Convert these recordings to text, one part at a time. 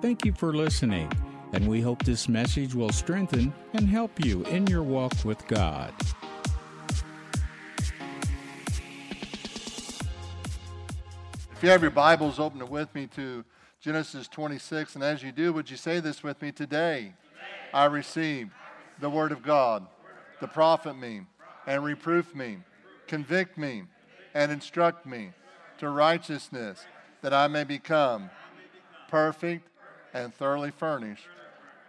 Thank you for listening, and we hope this message will strengthen and help you in your walk with God. If you have your Bibles, open it with me to Genesis 26. And as you do, would you say this with me today? I receive the Word of God, the profit me, and reproof me, convict me, and instruct me to righteousness, that I may become perfect and thoroughly furnished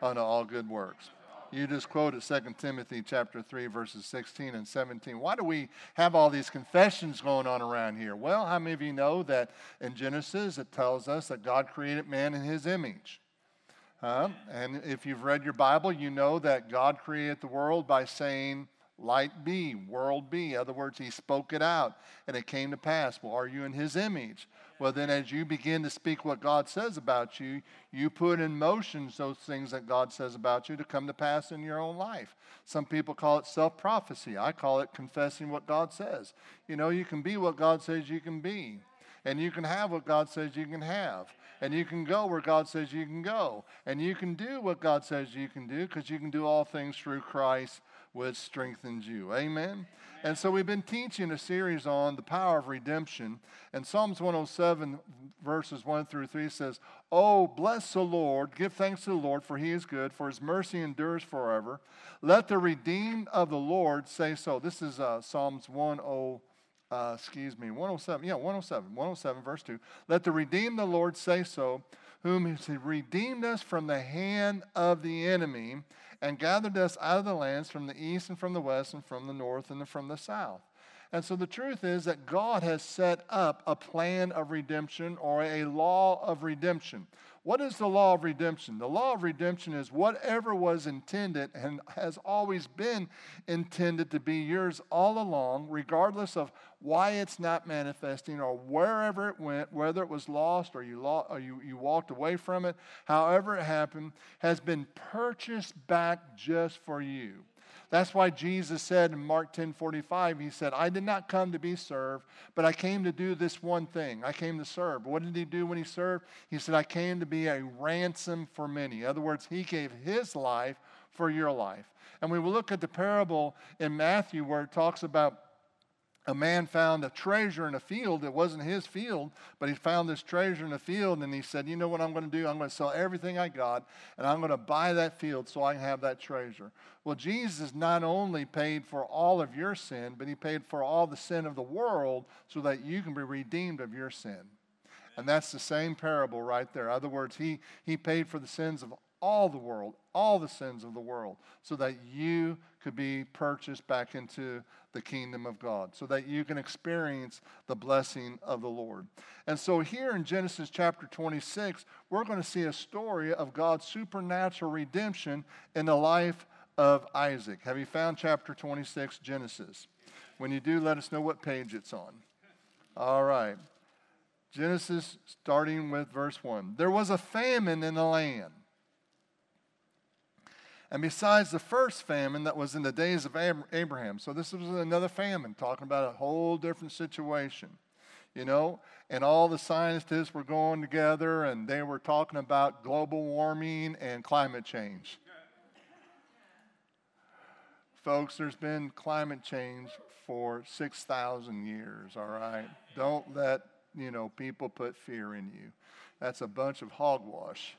unto all good works. You just quoted 2 Timothy chapter 3 verses 16 and 17. Why do we have all these confessions going on around here? Well, how many of you know that in Genesis it tells us that God created man in his image? Huh? And if you've read your Bible, you know that God created the world by saying, Light be, world be. In other words, he spoke it out and it came to pass. Well, are you in his image? Well, then, as you begin to speak what God says about you, you put in motion those things that God says about you to come to pass in your own life. Some people call it self prophecy. I call it confessing what God says. You know, you can be what God says you can be, and you can have what God says you can have. And you can go where God says you can go. And you can do what God says you can do because you can do all things through Christ which strengthens you. Amen? And so we've been teaching a series on the power of redemption. And Psalms 107, verses 1 through 3 says, Oh, bless the Lord, give thanks to the Lord, for he is good, for his mercy endures forever. Let the redeemed of the Lord say so. This is uh, Psalms 10. Uh, excuse me, 107. Yeah, 107. 107, verse 2. Let the redeemed of the Lord say so, whom has redeemed us from the hand of the enemy and gathered us out of the lands from the east and from the west and from the north and from the south. And so the truth is that God has set up a plan of redemption or a law of redemption. What is the law of redemption? The law of redemption is whatever was intended and has always been intended to be yours all along, regardless of why it's not manifesting or wherever it went, whether it was lost or you, or you, you walked away from it, however it happened, has been purchased back just for you. That's why Jesus said in Mark 10 45, He said, I did not come to be served, but I came to do this one thing. I came to serve. What did He do when He served? He said, I came to be a ransom for many. In other words, He gave His life for your life. And we will look at the parable in Matthew where it talks about a man found a treasure in a field. that wasn't his field, but he found this treasure in a field and he said, You know what I'm going to do? I'm going to sell everything I got and I'm going to buy that field so I can have that treasure. Well, Jesus not only paid for all of your sin, but he paid for all the sin of the world so that you can be redeemed of your sin. And that's the same parable right there. In other words, he, he paid for the sins of all the world, all the sins of the world, so that you could be purchased back into the kingdom of God, so that you can experience the blessing of the Lord. And so, here in Genesis chapter 26, we're going to see a story of God's supernatural redemption in the life of Isaac. Have you found chapter 26, Genesis? When you do, let us know what page it's on. All right. Genesis, starting with verse 1. There was a famine in the land and besides the first famine that was in the days of Abraham, so this was another famine, talking about a whole different situation, you know, and all the scientists were going together and they were talking about global warming and climate change. Folks, there's been climate change for 6,000 years, all right? Don't let, you know, people put fear in you. That's a bunch of hogwash.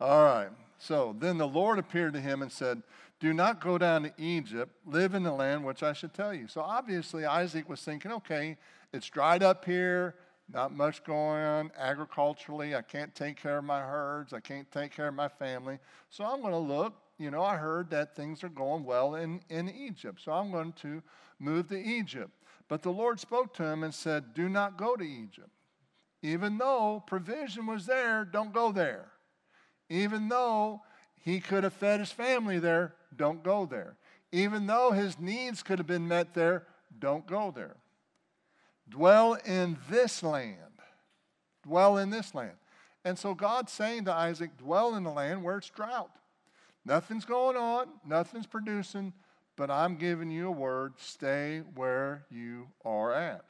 All right. So then the Lord appeared to him and said, Do not go down to Egypt, live in the land which I should tell you. So obviously, Isaac was thinking, okay, it's dried up here, not much going on agriculturally. I can't take care of my herds, I can't take care of my family. So I'm going to look. You know, I heard that things are going well in, in Egypt. So I'm going to move to Egypt. But the Lord spoke to him and said, Do not go to Egypt. Even though provision was there, don't go there. Even though he could have fed his family there, don't go there. Even though his needs could have been met there, don't go there. Dwell in this land. Dwell in this land. And so God's saying to Isaac, dwell in the land where it's drought. Nothing's going on, nothing's producing, but I'm giving you a word stay where you are at.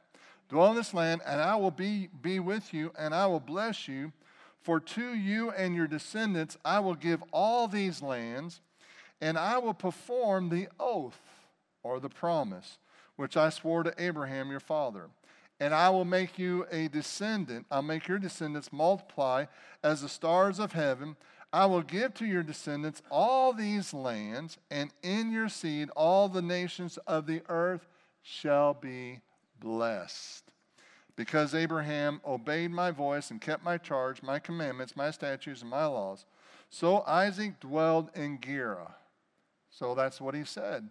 Dwell in this land, and I will be, be with you, and I will bless you For to you and your descendants I will give all these lands, and I will perform the oath or the promise which I swore to Abraham your father. And I will make you a descendant, I'll make your descendants multiply as the stars of heaven. I will give to your descendants all these lands, and in your seed all the nations of the earth shall be blessed. Because Abraham obeyed my voice and kept my charge, my commandments, my statutes, and my laws, so Isaac dwelled in Gerar. So that's what he said.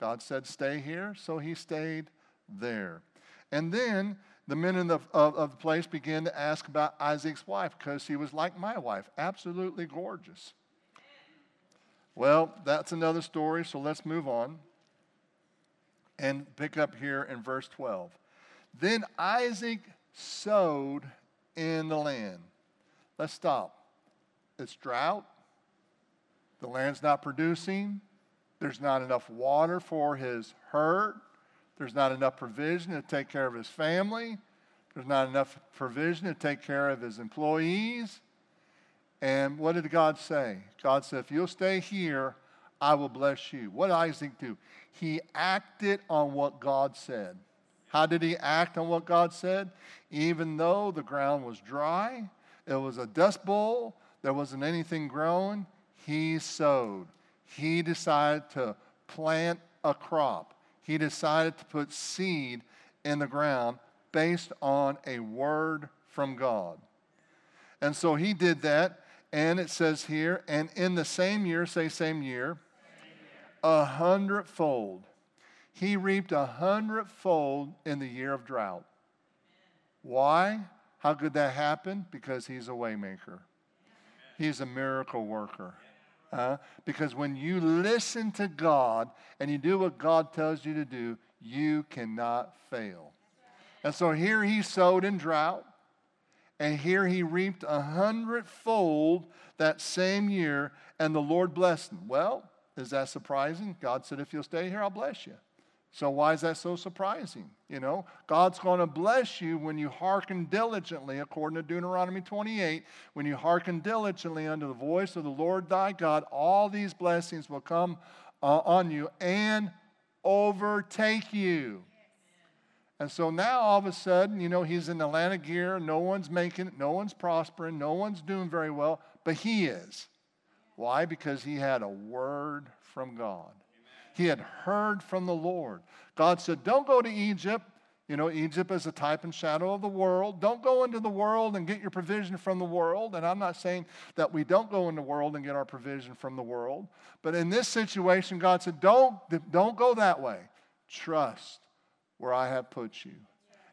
God said, Stay here, so he stayed there. And then the men the, of, of the place began to ask about Isaac's wife because she was like my wife, absolutely gorgeous. Well, that's another story, so let's move on and pick up here in verse 12. Then Isaac sowed in the land. Let's stop. It's drought. The land's not producing. There's not enough water for his herd. There's not enough provision to take care of his family. There's not enough provision to take care of his employees. And what did God say? God said, If you'll stay here, I will bless you. What did Isaac do? He acted on what God said. How did he act on what God said? Even though the ground was dry, it was a dust bowl, there wasn't anything growing, he sowed he decided to plant a crop. He decided to put seed in the ground based on a word from God. And so he did that, and it says here, and in the same year, say same year, a hundredfold. He reaped a hundredfold in the year of drought. Why? How could that happen? Because he's a waymaker. He's a miracle worker. Uh, because when you listen to God and you do what God tells you to do, you cannot fail. And so here he sowed in drought, and here he reaped a hundredfold that same year, and the Lord blessed him. Well, is that surprising? God said, If you'll stay here, I'll bless you. So, why is that so surprising? You know, God's going to bless you when you hearken diligently, according to Deuteronomy 28. When you hearken diligently unto the voice of the Lord thy God, all these blessings will come uh, on you and overtake you. And so now all of a sudden, you know, he's in of Gerar. No one's making it, no one's prospering, no one's doing very well, but he is. Why? Because he had a word from God. He had heard from the Lord. God said, Don't go to Egypt. You know, Egypt is a type and shadow of the world. Don't go into the world and get your provision from the world. And I'm not saying that we don't go into the world and get our provision from the world. But in this situation, God said, Don't, don't go that way. Trust where I have put you.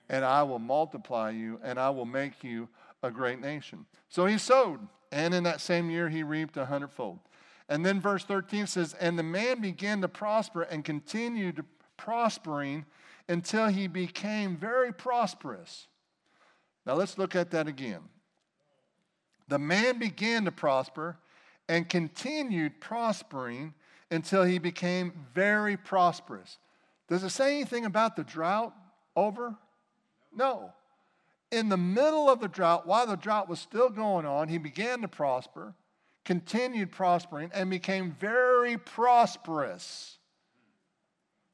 And I will multiply you and I will make you a great nation. So he sowed. And in that same year, he reaped a hundredfold. And then verse 13 says, And the man began to prosper and continued prospering until he became very prosperous. Now let's look at that again. The man began to prosper and continued prospering until he became very prosperous. Does it say anything about the drought over? No. In the middle of the drought, while the drought was still going on, he began to prosper continued prospering and became very prosperous.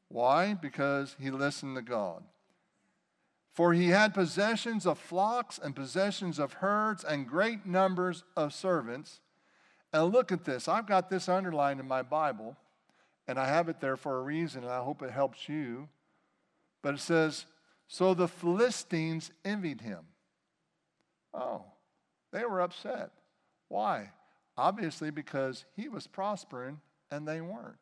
Why? Because he listened to God. For he had possessions of flocks and possessions of herds and great numbers of servants. And look at this. I've got this underlined in my Bible, and I have it there for a reason, and I hope it helps you. But it says, So the Philistines envied him. Oh, they were upset. Why? Obviously, because he was prospering and they weren't.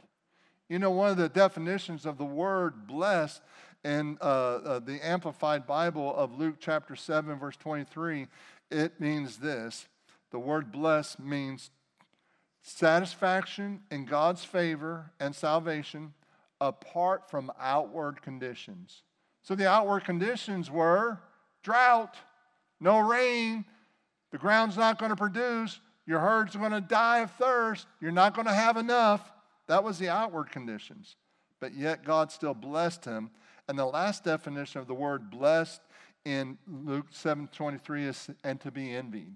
You know, one of the definitions of the word blessed in uh, uh, the Amplified Bible of Luke chapter 7, verse 23, it means this. The word blessed means satisfaction in God's favor and salvation apart from outward conditions. So the outward conditions were drought, no rain, the ground's not going to produce, your herd's are going to die of thirst. You're not going to have enough. That was the outward conditions. But yet God still blessed him. And the last definition of the word blessed in Luke 7:23 is and to be envied.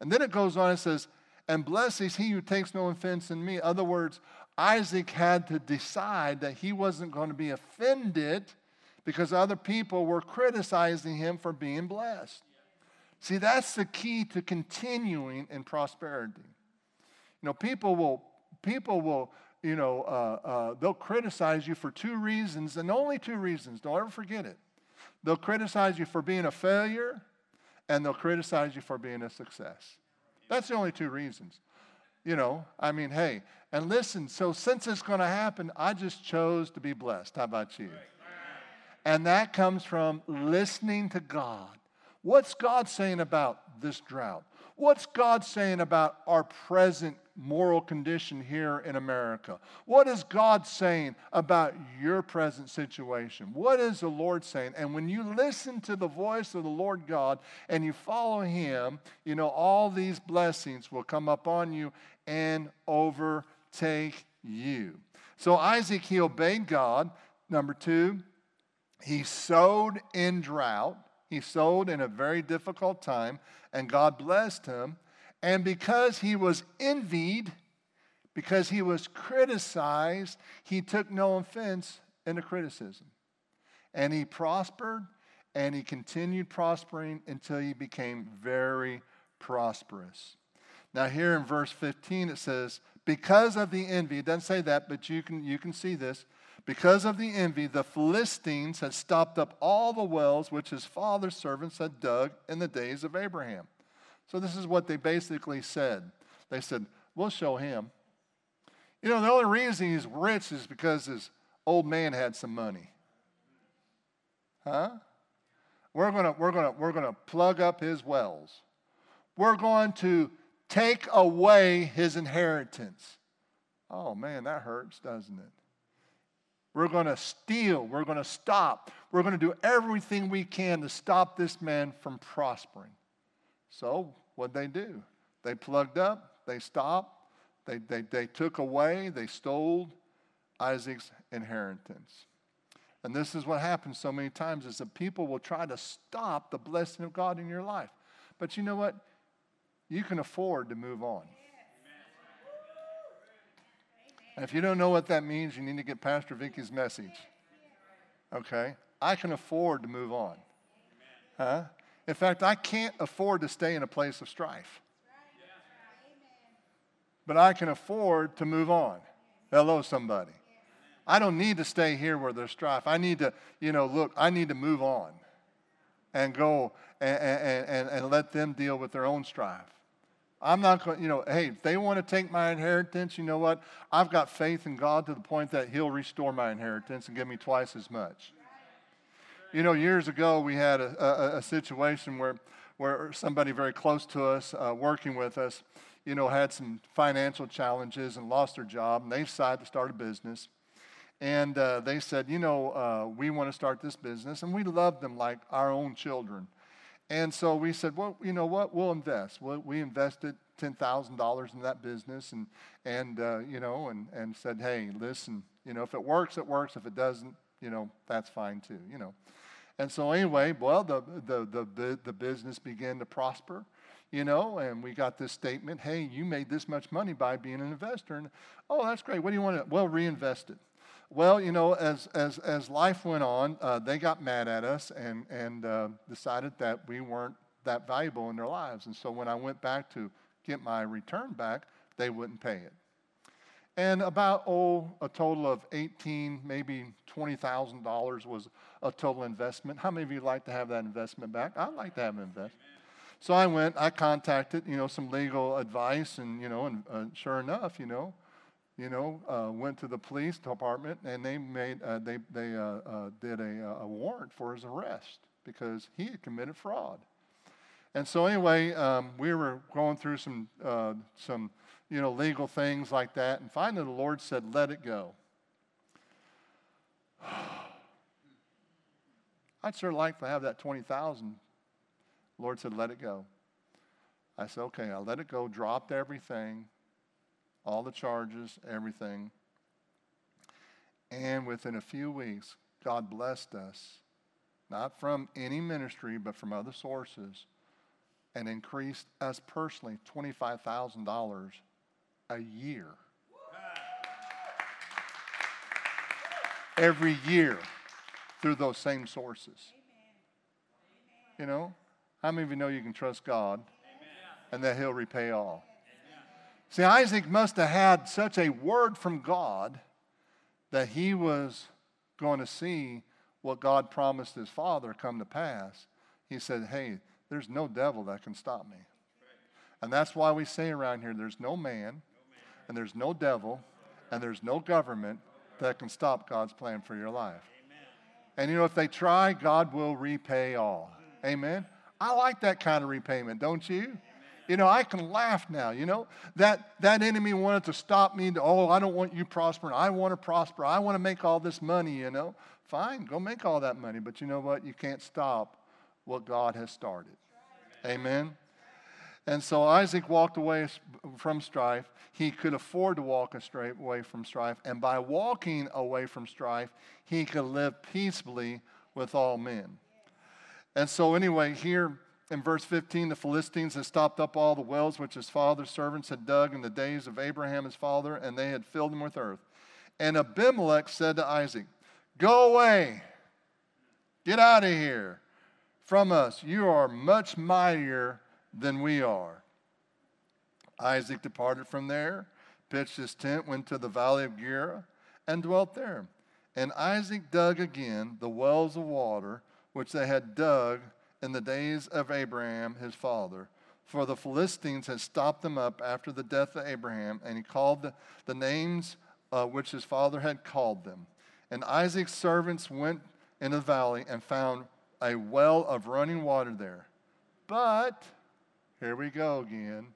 And then it goes on and says, and blessed is he who takes no offense in me. In other words, Isaac had to decide that he wasn't going to be offended because other people were criticizing him for being blessed. See, that's the key to continuing in prosperity. You know, people will, people will, you know, uh, uh, they'll criticize you for two reasons, and only two reasons. Don't ever forget it. They'll criticize you for being a failure, and they'll criticize you for being a success. That's the only two reasons. You know, I mean, hey, and listen, so since it's going to happen, I just chose to be blessed. How about you? And that comes from listening to God. What's God saying about this drought? What's God saying about our present moral condition here in America? What is God saying about your present situation? What is the Lord saying? And when you listen to the voice of the Lord God and you follow Him, you know, all these blessings will come upon you and overtake you. So Isaac, he obeyed God. Number two, he sowed in drought. He sowed in a very difficult time, and God blessed him. And because he was envied, because he was criticized, he took no offense in the criticism. And he prospered, and he continued prospering until he became very prosperous. Now, here in verse 15, it says, Because of the envy, it doesn't say that, but you can, you can see this. Because of the envy, the Philistines had stopped up all the wells which his father's servants had dug in the days of Abraham. So, this is what they basically said. They said, We'll show him. You know, the only reason he's rich is because his old man had some money. Huh? We're going to we're gonna, we're gonna plug up his wells. We're going to take away his inheritance. Oh man, that hurts, doesn't it? We're going to steal. We're going to stop. We're going to do everything we can to stop this man from prospering. So, what they do? They plugged up, they stopped, they, they, they took away, they stole Isaac's inheritance. And this is what happens so many times is that people will try to stop the blessing of God in your life. But you know what? You can afford to move on. And if you don't know what that means, you need to get Pastor Vicky's message. Okay? I can afford to move on. Huh? In fact, I can't afford to stay in a place of strife. But I can afford to move on. Hello, somebody. I don't need to stay here where there's strife. I need to, you know, look, I need to move on and go and, and, and, and let them deal with their own strife. I'm not going, you know, hey, if they want to take my inheritance, you know what? I've got faith in God to the point that He'll restore my inheritance and give me twice as much. You know, years ago, we had a, a, a situation where, where somebody very close to us, uh, working with us, you know, had some financial challenges and lost their job, and they decided to start a business. And uh, they said, you know, uh, we want to start this business, and we love them like our own children. And so we said, well, you know what? We'll invest. we we invested $10,000 in that business and, and uh, you know, and, and said, hey, listen, you know, if it works, it works. If it doesn't, you know, that's fine too, you know. And so anyway, well, the, the, the, the business began to prosper, you know, and we got this statement, hey, you made this much money by being an investor. And, oh, that's great. What do you want to, well, reinvest it. Well, you know, as, as, as life went on, uh, they got mad at us and, and uh, decided that we weren't that valuable in their lives. And so when I went back to get my return back, they wouldn't pay it. And about, oh, a total of 18, maybe $20,000 was a total investment. How many of you like to have that investment back? I'd like to have an investment. So I went, I contacted, you know, some legal advice, and, you know, and uh, sure enough, you know, you know, uh, went to the police department and they made uh, they they uh, uh did a, a, warrant for his arrest because he had committed fraud. And so anyway, um, we were going through some uh, some you know legal things like that, and finally the Lord said, "Let it go." I'd sure like to have that twenty thousand. Lord said, "Let it go." I said, "Okay, I'll let it go." Dropped everything all the charges, everything. And within a few weeks, God blessed us, not from any ministry, but from other sources, and increased us personally $25,000 a year. Every year through those same sources. You know, how many of you know you can trust God and that He'll repay all? See, Isaac must have had such a word from God that he was going to see what God promised his father come to pass. He said, Hey, there's no devil that can stop me. And that's why we say around here there's no man, and there's no devil, and there's no government that can stop God's plan for your life. And you know, if they try, God will repay all. Amen. I like that kind of repayment, don't you? You know, I can laugh now. You know, that, that enemy wanted to stop me. To, oh, I don't want you prospering. I want to prosper. I want to make all this money, you know. Fine, go make all that money. But you know what? You can't stop what God has started. Amen. And so Isaac walked away from strife. He could afford to walk away from strife. And by walking away from strife, he could live peaceably with all men. And so, anyway, here in verse 15, the Philistines had stopped up all the wells which his father's servants had dug in the days of Abraham his father, and they had filled them with earth. And Abimelech said to Isaac, Go away, get out of here from us. You are much mightier than we are. Isaac departed from there, pitched his tent, went to the valley of Gerar, and dwelt there. And Isaac dug again the wells of water which they had dug in the days of Abraham his father. For the Philistines had stopped them up after the death of Abraham, and he called the, the names uh, which his father had called them. And Isaac's servants went in the valley and found a well of running water there. But, here we go again.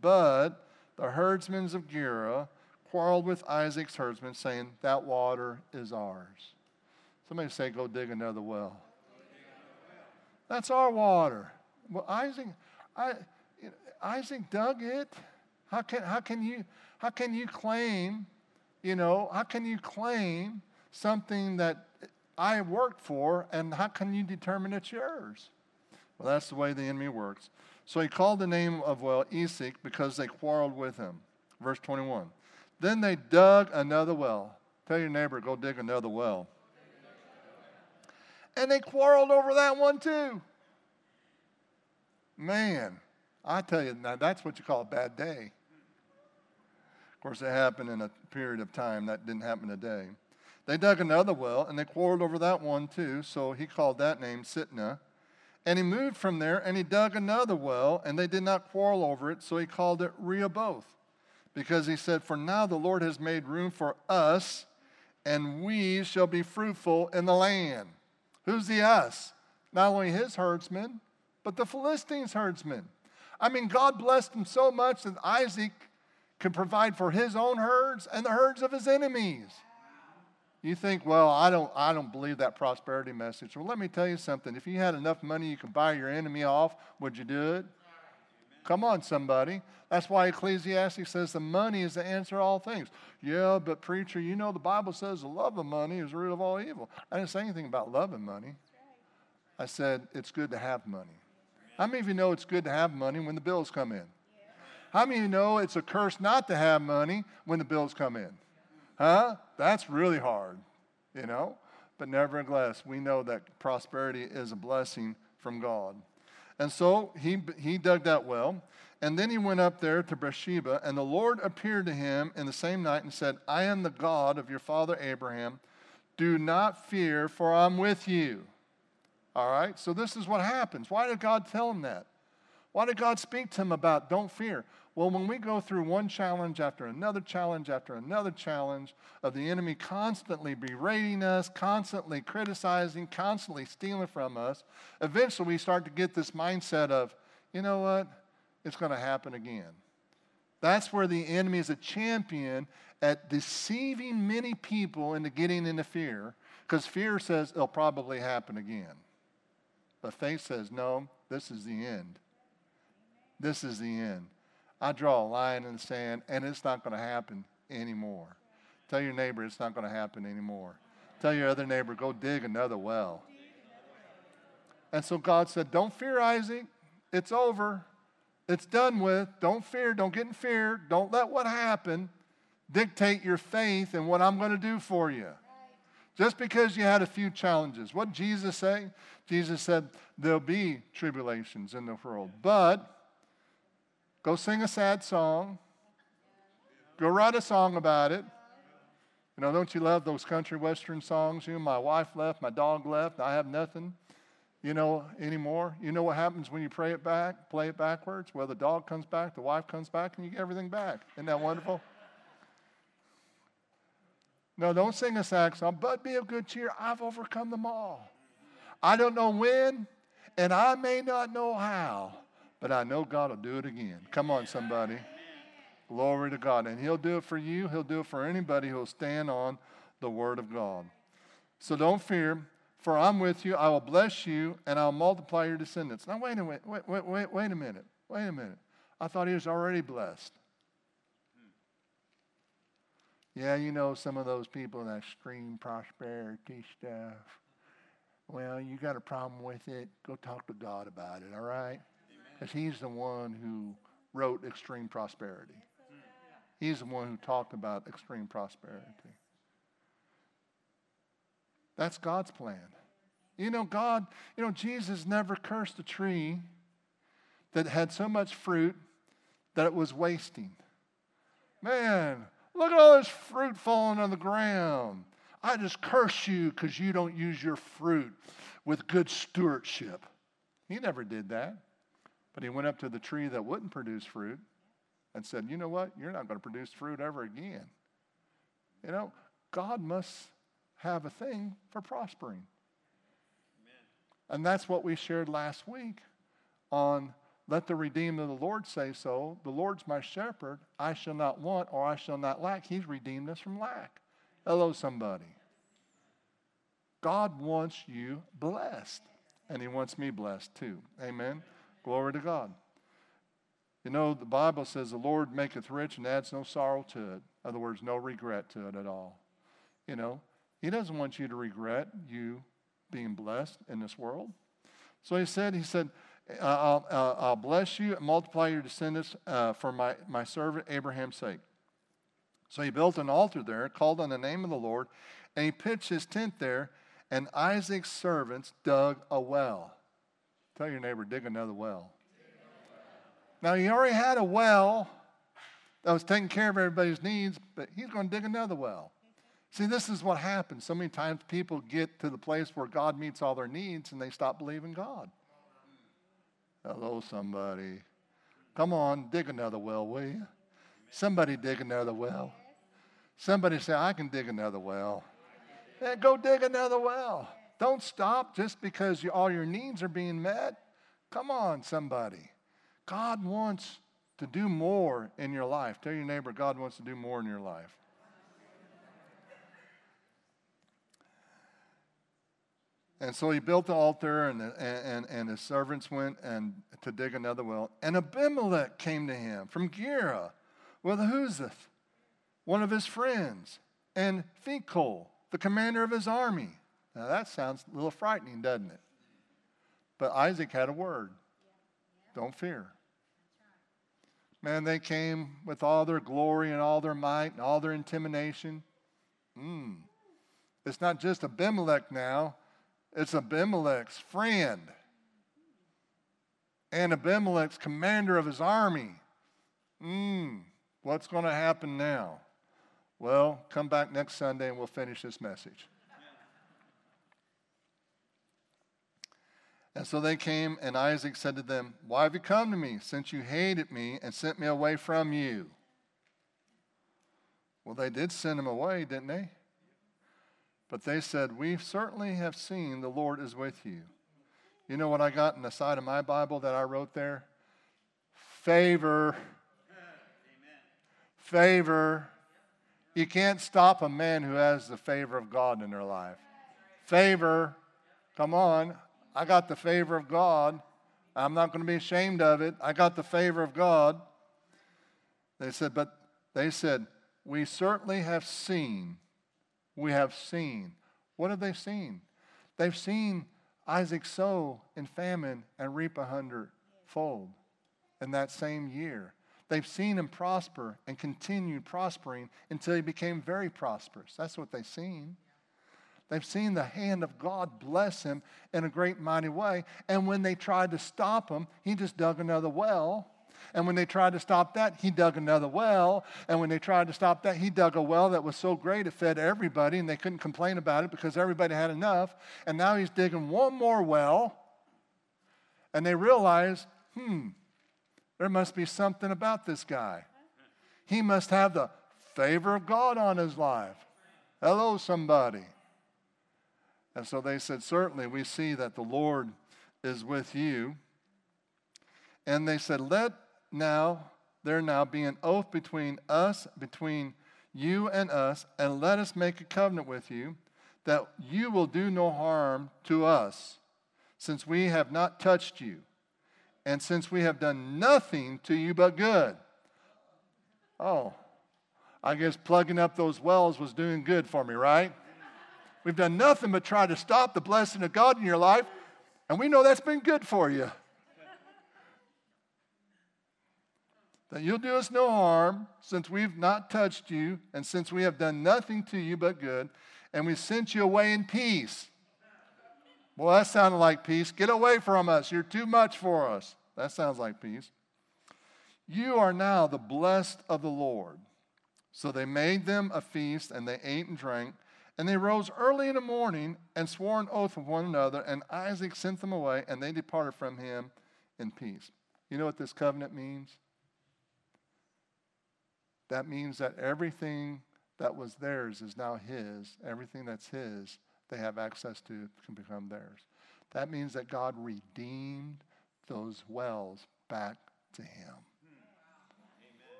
But the herdsmen of Gerar quarreled with Isaac's herdsmen, saying, That water is ours. Somebody say, Go dig another well. That's our water. Well, Isaac, I, Isaac dug it. How can, how, can you, how can you claim, you know, how can you claim something that I worked for and how can you determine it's yours? Well, that's the way the enemy works. So he called the name of well Esek because they quarreled with him. Verse 21. Then they dug another well. Tell your neighbor, go dig another well. And they quarreled over that one too. Man, I tell you, now that's what you call a bad day. Of course, it happened in a period of time. That didn't happen today. They dug another well and they quarreled over that one too, so he called that name Sitnah. And he moved from there and he dug another well, and they did not quarrel over it, so he called it Rehoboth. Because he said, For now the Lord has made room for us, and we shall be fruitful in the land. Who's the us? Not only his herdsmen, but the Philistines' herdsmen. I mean, God blessed him so much that Isaac could provide for his own herds and the herds of his enemies. You think, well, I don't, I don't believe that prosperity message. Well, let me tell you something. If you had enough money you could buy your enemy off, would you do it? Come on, somebody. That's why Ecclesiastes says the money is the answer to all things. Yeah, but preacher, you know the Bible says the love of money is the root of all evil. I didn't say anything about loving money. I said it's good to have money. How many of you know it's good to have money when the bills come in? How many of you know it's a curse not to have money when the bills come in? Huh? That's really hard, you know? But nevertheless, we know that prosperity is a blessing from God. And so he, he dug that well. And then he went up there to Beersheba, and the Lord appeared to him in the same night and said, I am the God of your father Abraham. Do not fear, for I'm with you. All right, so this is what happens. Why did God tell him that? Why did God speak to him about don't fear? Well, when we go through one challenge after another challenge after another challenge of the enemy constantly berating us, constantly criticizing, constantly stealing from us, eventually we start to get this mindset of, you know what? It's going to happen again. That's where the enemy is a champion at deceiving many people into getting into fear, because fear says it'll probably happen again. But faith says, no, this is the end. This is the end. I draw a line in the sand, and it's not going to happen anymore. Tell your neighbor it's not going to happen anymore. Tell your other neighbor, go dig another well. And so God said, Don't fear, Isaac. It's over. It's done with. Don't fear. Don't get in fear. Don't let what happened dictate your faith and what I'm going to do for you. Just because you had a few challenges. What did Jesus say? Jesus said, There'll be tribulations in the world, but go sing a sad song, go write a song about it. You know, don't you love those country western songs? You know, my wife left, my dog left, I have nothing, you know, anymore. You know what happens when you pray it back, play it backwards? Well, the dog comes back, the wife comes back, and you get everything back. Isn't that wonderful? No, don't sing a sad song, but be of good cheer. I've overcome them all. I don't know when, and I may not know how, but I know God will do it again. Come on, somebody. Glory to God. And He'll do it for you, He'll do it for anybody who'll stand on the Word of God. So don't fear, for I'm with you. I will bless you, and I'll multiply your descendants. Now, wait a minute. Wait, wait, wait, wait a minute. Wait a minute. I thought He was already blessed. Yeah, you know, some of those people that scream prosperity stuff. Well, you got a problem with it, go talk to God about it, all right? Because He's the one who wrote extreme prosperity. He's the one who talked about extreme prosperity. That's God's plan. You know, God, you know, Jesus never cursed a tree that had so much fruit that it was wasting. Man, Look at all this fruit falling on the ground. I just curse you because you don't use your fruit with good stewardship. He never did that. But he went up to the tree that wouldn't produce fruit and said, You know what? You're not going to produce fruit ever again. You know, God must have a thing for prospering. Amen. And that's what we shared last week on let the redeemed of the Lord say so. The Lord's my shepherd. I shall not want or I shall not lack. He's redeemed us from lack. Hello, somebody. God wants you blessed, and He wants me blessed too. Amen. Glory to God. You know, the Bible says the Lord maketh rich and adds no sorrow to it. In other words, no regret to it at all. You know, He doesn't want you to regret you being blessed in this world. So He said, He said, I'll, I'll, bless you and multiply your descendants uh, for my, my servant Abraham's sake. So he built an altar there, called on the name of the Lord, and he pitched his tent there, and Isaac's servants dug a well. Tell your neighbor, dig another well. Now, he already had a well that was taking care of everybody's needs, but he's going to dig another well. See, this is what happens. So many times people get to the place where God meets all their needs and they stop believing God. Hello, somebody. Come on, dig another well, will you? Somebody dig another well. Somebody say, I can dig another well. And go dig another well. Don't stop just because you, all your needs are being met. Come on, somebody. God wants to do more in your life. Tell your neighbor, God wants to do more in your life. And so he built the altar, and, and, and his servants went and to dig another well. And Abimelech came to him from Gerar with Ahuzzath, one of his friends, and Phicol, the commander of his army. Now that sounds a little frightening, doesn't it? But Isaac had a word don't fear. Man, they came with all their glory and all their might and all their intimidation. Mm. It's not just Abimelech now it's Abimelech's friend and Abimelech's commander of his army. Hmm, what's going to happen now? Well, come back next Sunday and we'll finish this message. And so they came, and Isaac said to them, Why have you come to me, since you hated me and sent me away from you? Well, they did send him away, didn't they? But they said, We certainly have seen the Lord is with you. You know what I got in the side of my Bible that I wrote there? Favor. Amen. Favor. You can't stop a man who has the favor of God in their life. Favor. Come on. I got the favor of God. I'm not going to be ashamed of it. I got the favor of God. They said, but they said, we certainly have seen we have seen. What have they seen? They've seen Isaac sow in famine and reap a hundred fold in that same year. They've seen him prosper and continued prospering until he became very prosperous. That's what they've seen. They've seen the hand of God bless him in a great mighty way. And when they tried to stop him, he just dug another well. And when they tried to stop that, he dug another well. And when they tried to stop that, he dug a well that was so great it fed everybody, and they couldn't complain about it because everybody had enough. And now he's digging one more well. And they realize, hmm, there must be something about this guy. He must have the favor of God on his life. Hello, somebody. And so they said, Certainly, we see that the Lord is with you. And they said, Let now, there now be an oath between us, between you and us, and let us make a covenant with you that you will do no harm to us, since we have not touched you, and since we have done nothing to you but good. Oh, I guess plugging up those wells was doing good for me, right? We've done nothing but try to stop the blessing of God in your life, and we know that's been good for you. that you'll do us no harm, since we've not touched you, and since we have done nothing to you but good, and we sent you away in peace. Well, that sounded like peace. Get away from us. You're too much for us. That sounds like peace. You are now the blessed of the Lord. So they made them a feast, and they ate and drank. And they rose early in the morning and swore an oath of one another, and Isaac sent them away, and they departed from him in peace. You know what this covenant means? That means that everything that was theirs is now his. Everything that's his, they have access to, can become theirs. That means that God redeemed those wells back to him.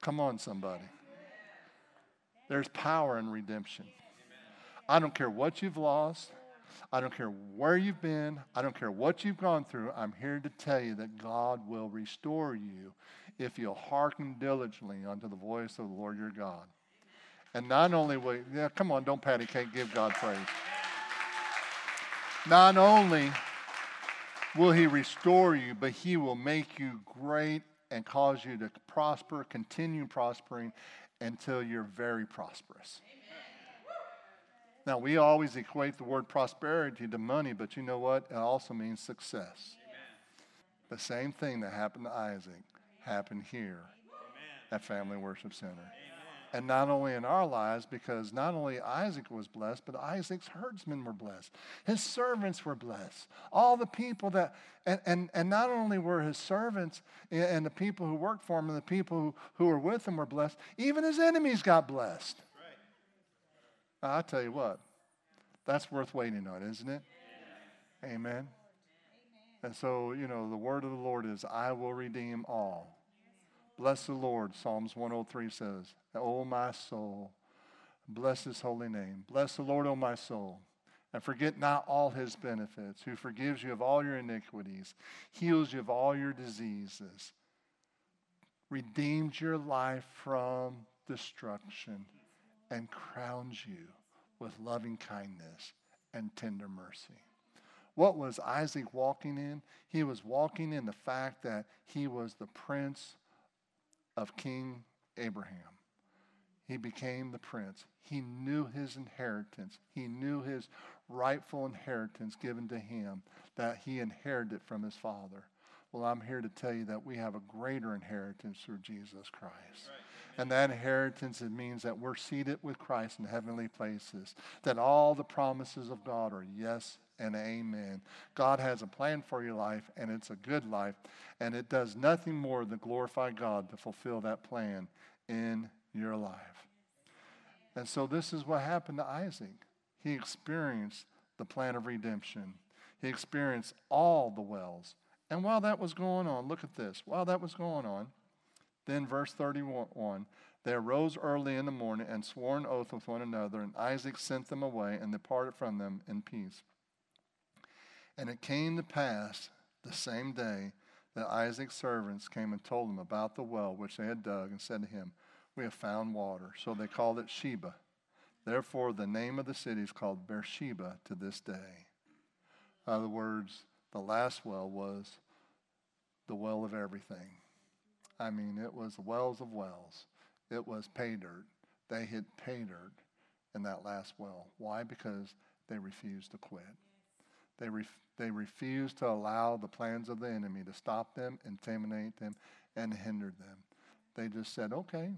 Come on, somebody. There's power in redemption. I don't care what you've lost. I don't care where you've been. I don't care what you've gone through. I'm here to tell you that God will restore you if you'll hearken diligently unto the voice of the Lord your God. And not only will, yeah, come on, don't patty cake, give God praise. Not only will He restore you, but He will make you great and cause you to prosper, continue prospering, until you're very prosperous. Now, we always equate the word prosperity to money, but you know what? It also means success. Amen. The same thing that happened to Isaac happened here Amen. at Family Worship Center. Amen. And not only in our lives, because not only Isaac was blessed, but Isaac's herdsmen were blessed. His servants were blessed. All the people that, and, and, and not only were his servants and the people who worked for him and the people who, who were with him were blessed, even his enemies got blessed. Right. Now, I tell you what, that's worth waiting on, isn't it? Yeah. Amen. And so, you know, the word of the Lord is, I will redeem all. Bless the Lord, Psalms 103 says, O my soul, bless his holy name. Bless the Lord, O my soul, and forget not all his benefits, who forgives you of all your iniquities, heals you of all your diseases, redeems your life from destruction, and crowns you with loving kindness and tender mercy. What was Isaac walking in? He was walking in the fact that he was the prince of King Abraham. He became the prince. He knew his inheritance. He knew his rightful inheritance given to him, that he inherited from his father. Well, I'm here to tell you that we have a greater inheritance through Jesus Christ. Right. And that inheritance, it means that we're seated with Christ in heavenly places, that all the promises of God are yes and amen. God has a plan for your life, and it's a good life, and it does nothing more than glorify God to fulfill that plan in your life. And so, this is what happened to Isaac. He experienced the plan of redemption, he experienced all the wells. And while that was going on, look at this. While that was going on, then verse 31 they arose early in the morning and swore an oath with one another, and Isaac sent them away and departed from them in peace. And it came to pass the same day that Isaac's servants came and told him about the well which they had dug and said to him, We have found water. So they called it Sheba. Therefore, the name of the city is called Beersheba to this day. In other words, the last well was the well of everything. I mean, it was the wells of wells. It was pay dirt. They hit pay dirt in that last well. Why? Because they refused to quit. They, ref- they refused to allow the plans of the enemy to stop them, intimidate them, and hinder them. They just said, okay,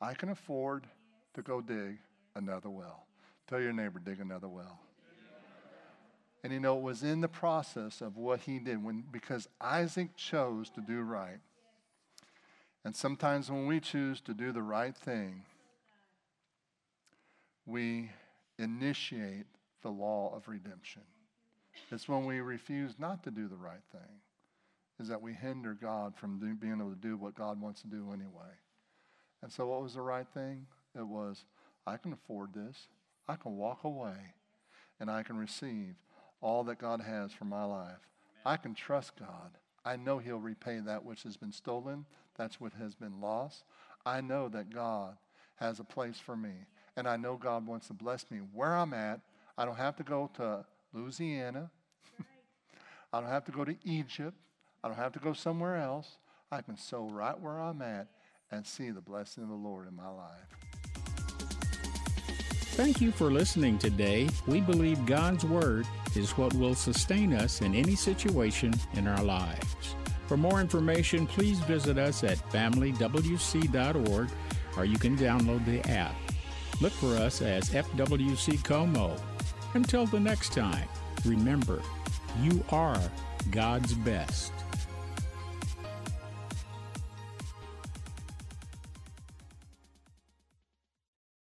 I can afford to go dig another well. Tell your neighbor, dig another well. And you know, it was in the process of what he did when because Isaac chose to do right. And sometimes when we choose to do the right thing, we initiate the law of redemption. It's when we refuse not to do the right thing, is that we hinder God from do, being able to do what God wants to do anyway. And so, what was the right thing? It was, I can afford this. I can walk away and I can receive all that God has for my life. I can trust God. I know He'll repay that which has been stolen, that's what has been lost. I know that God has a place for me. And I know God wants to bless me where I'm at. I don't have to go to Louisiana. I don't have to go to Egypt. I don't have to go somewhere else. I can sow right where I'm at and see the blessing of the Lord in my life. Thank you for listening today. We believe God's Word is what will sustain us in any situation in our lives. For more information, please visit us at familywc.org or you can download the app. Look for us as FWC Como. Until the next time, remember, you are God's best.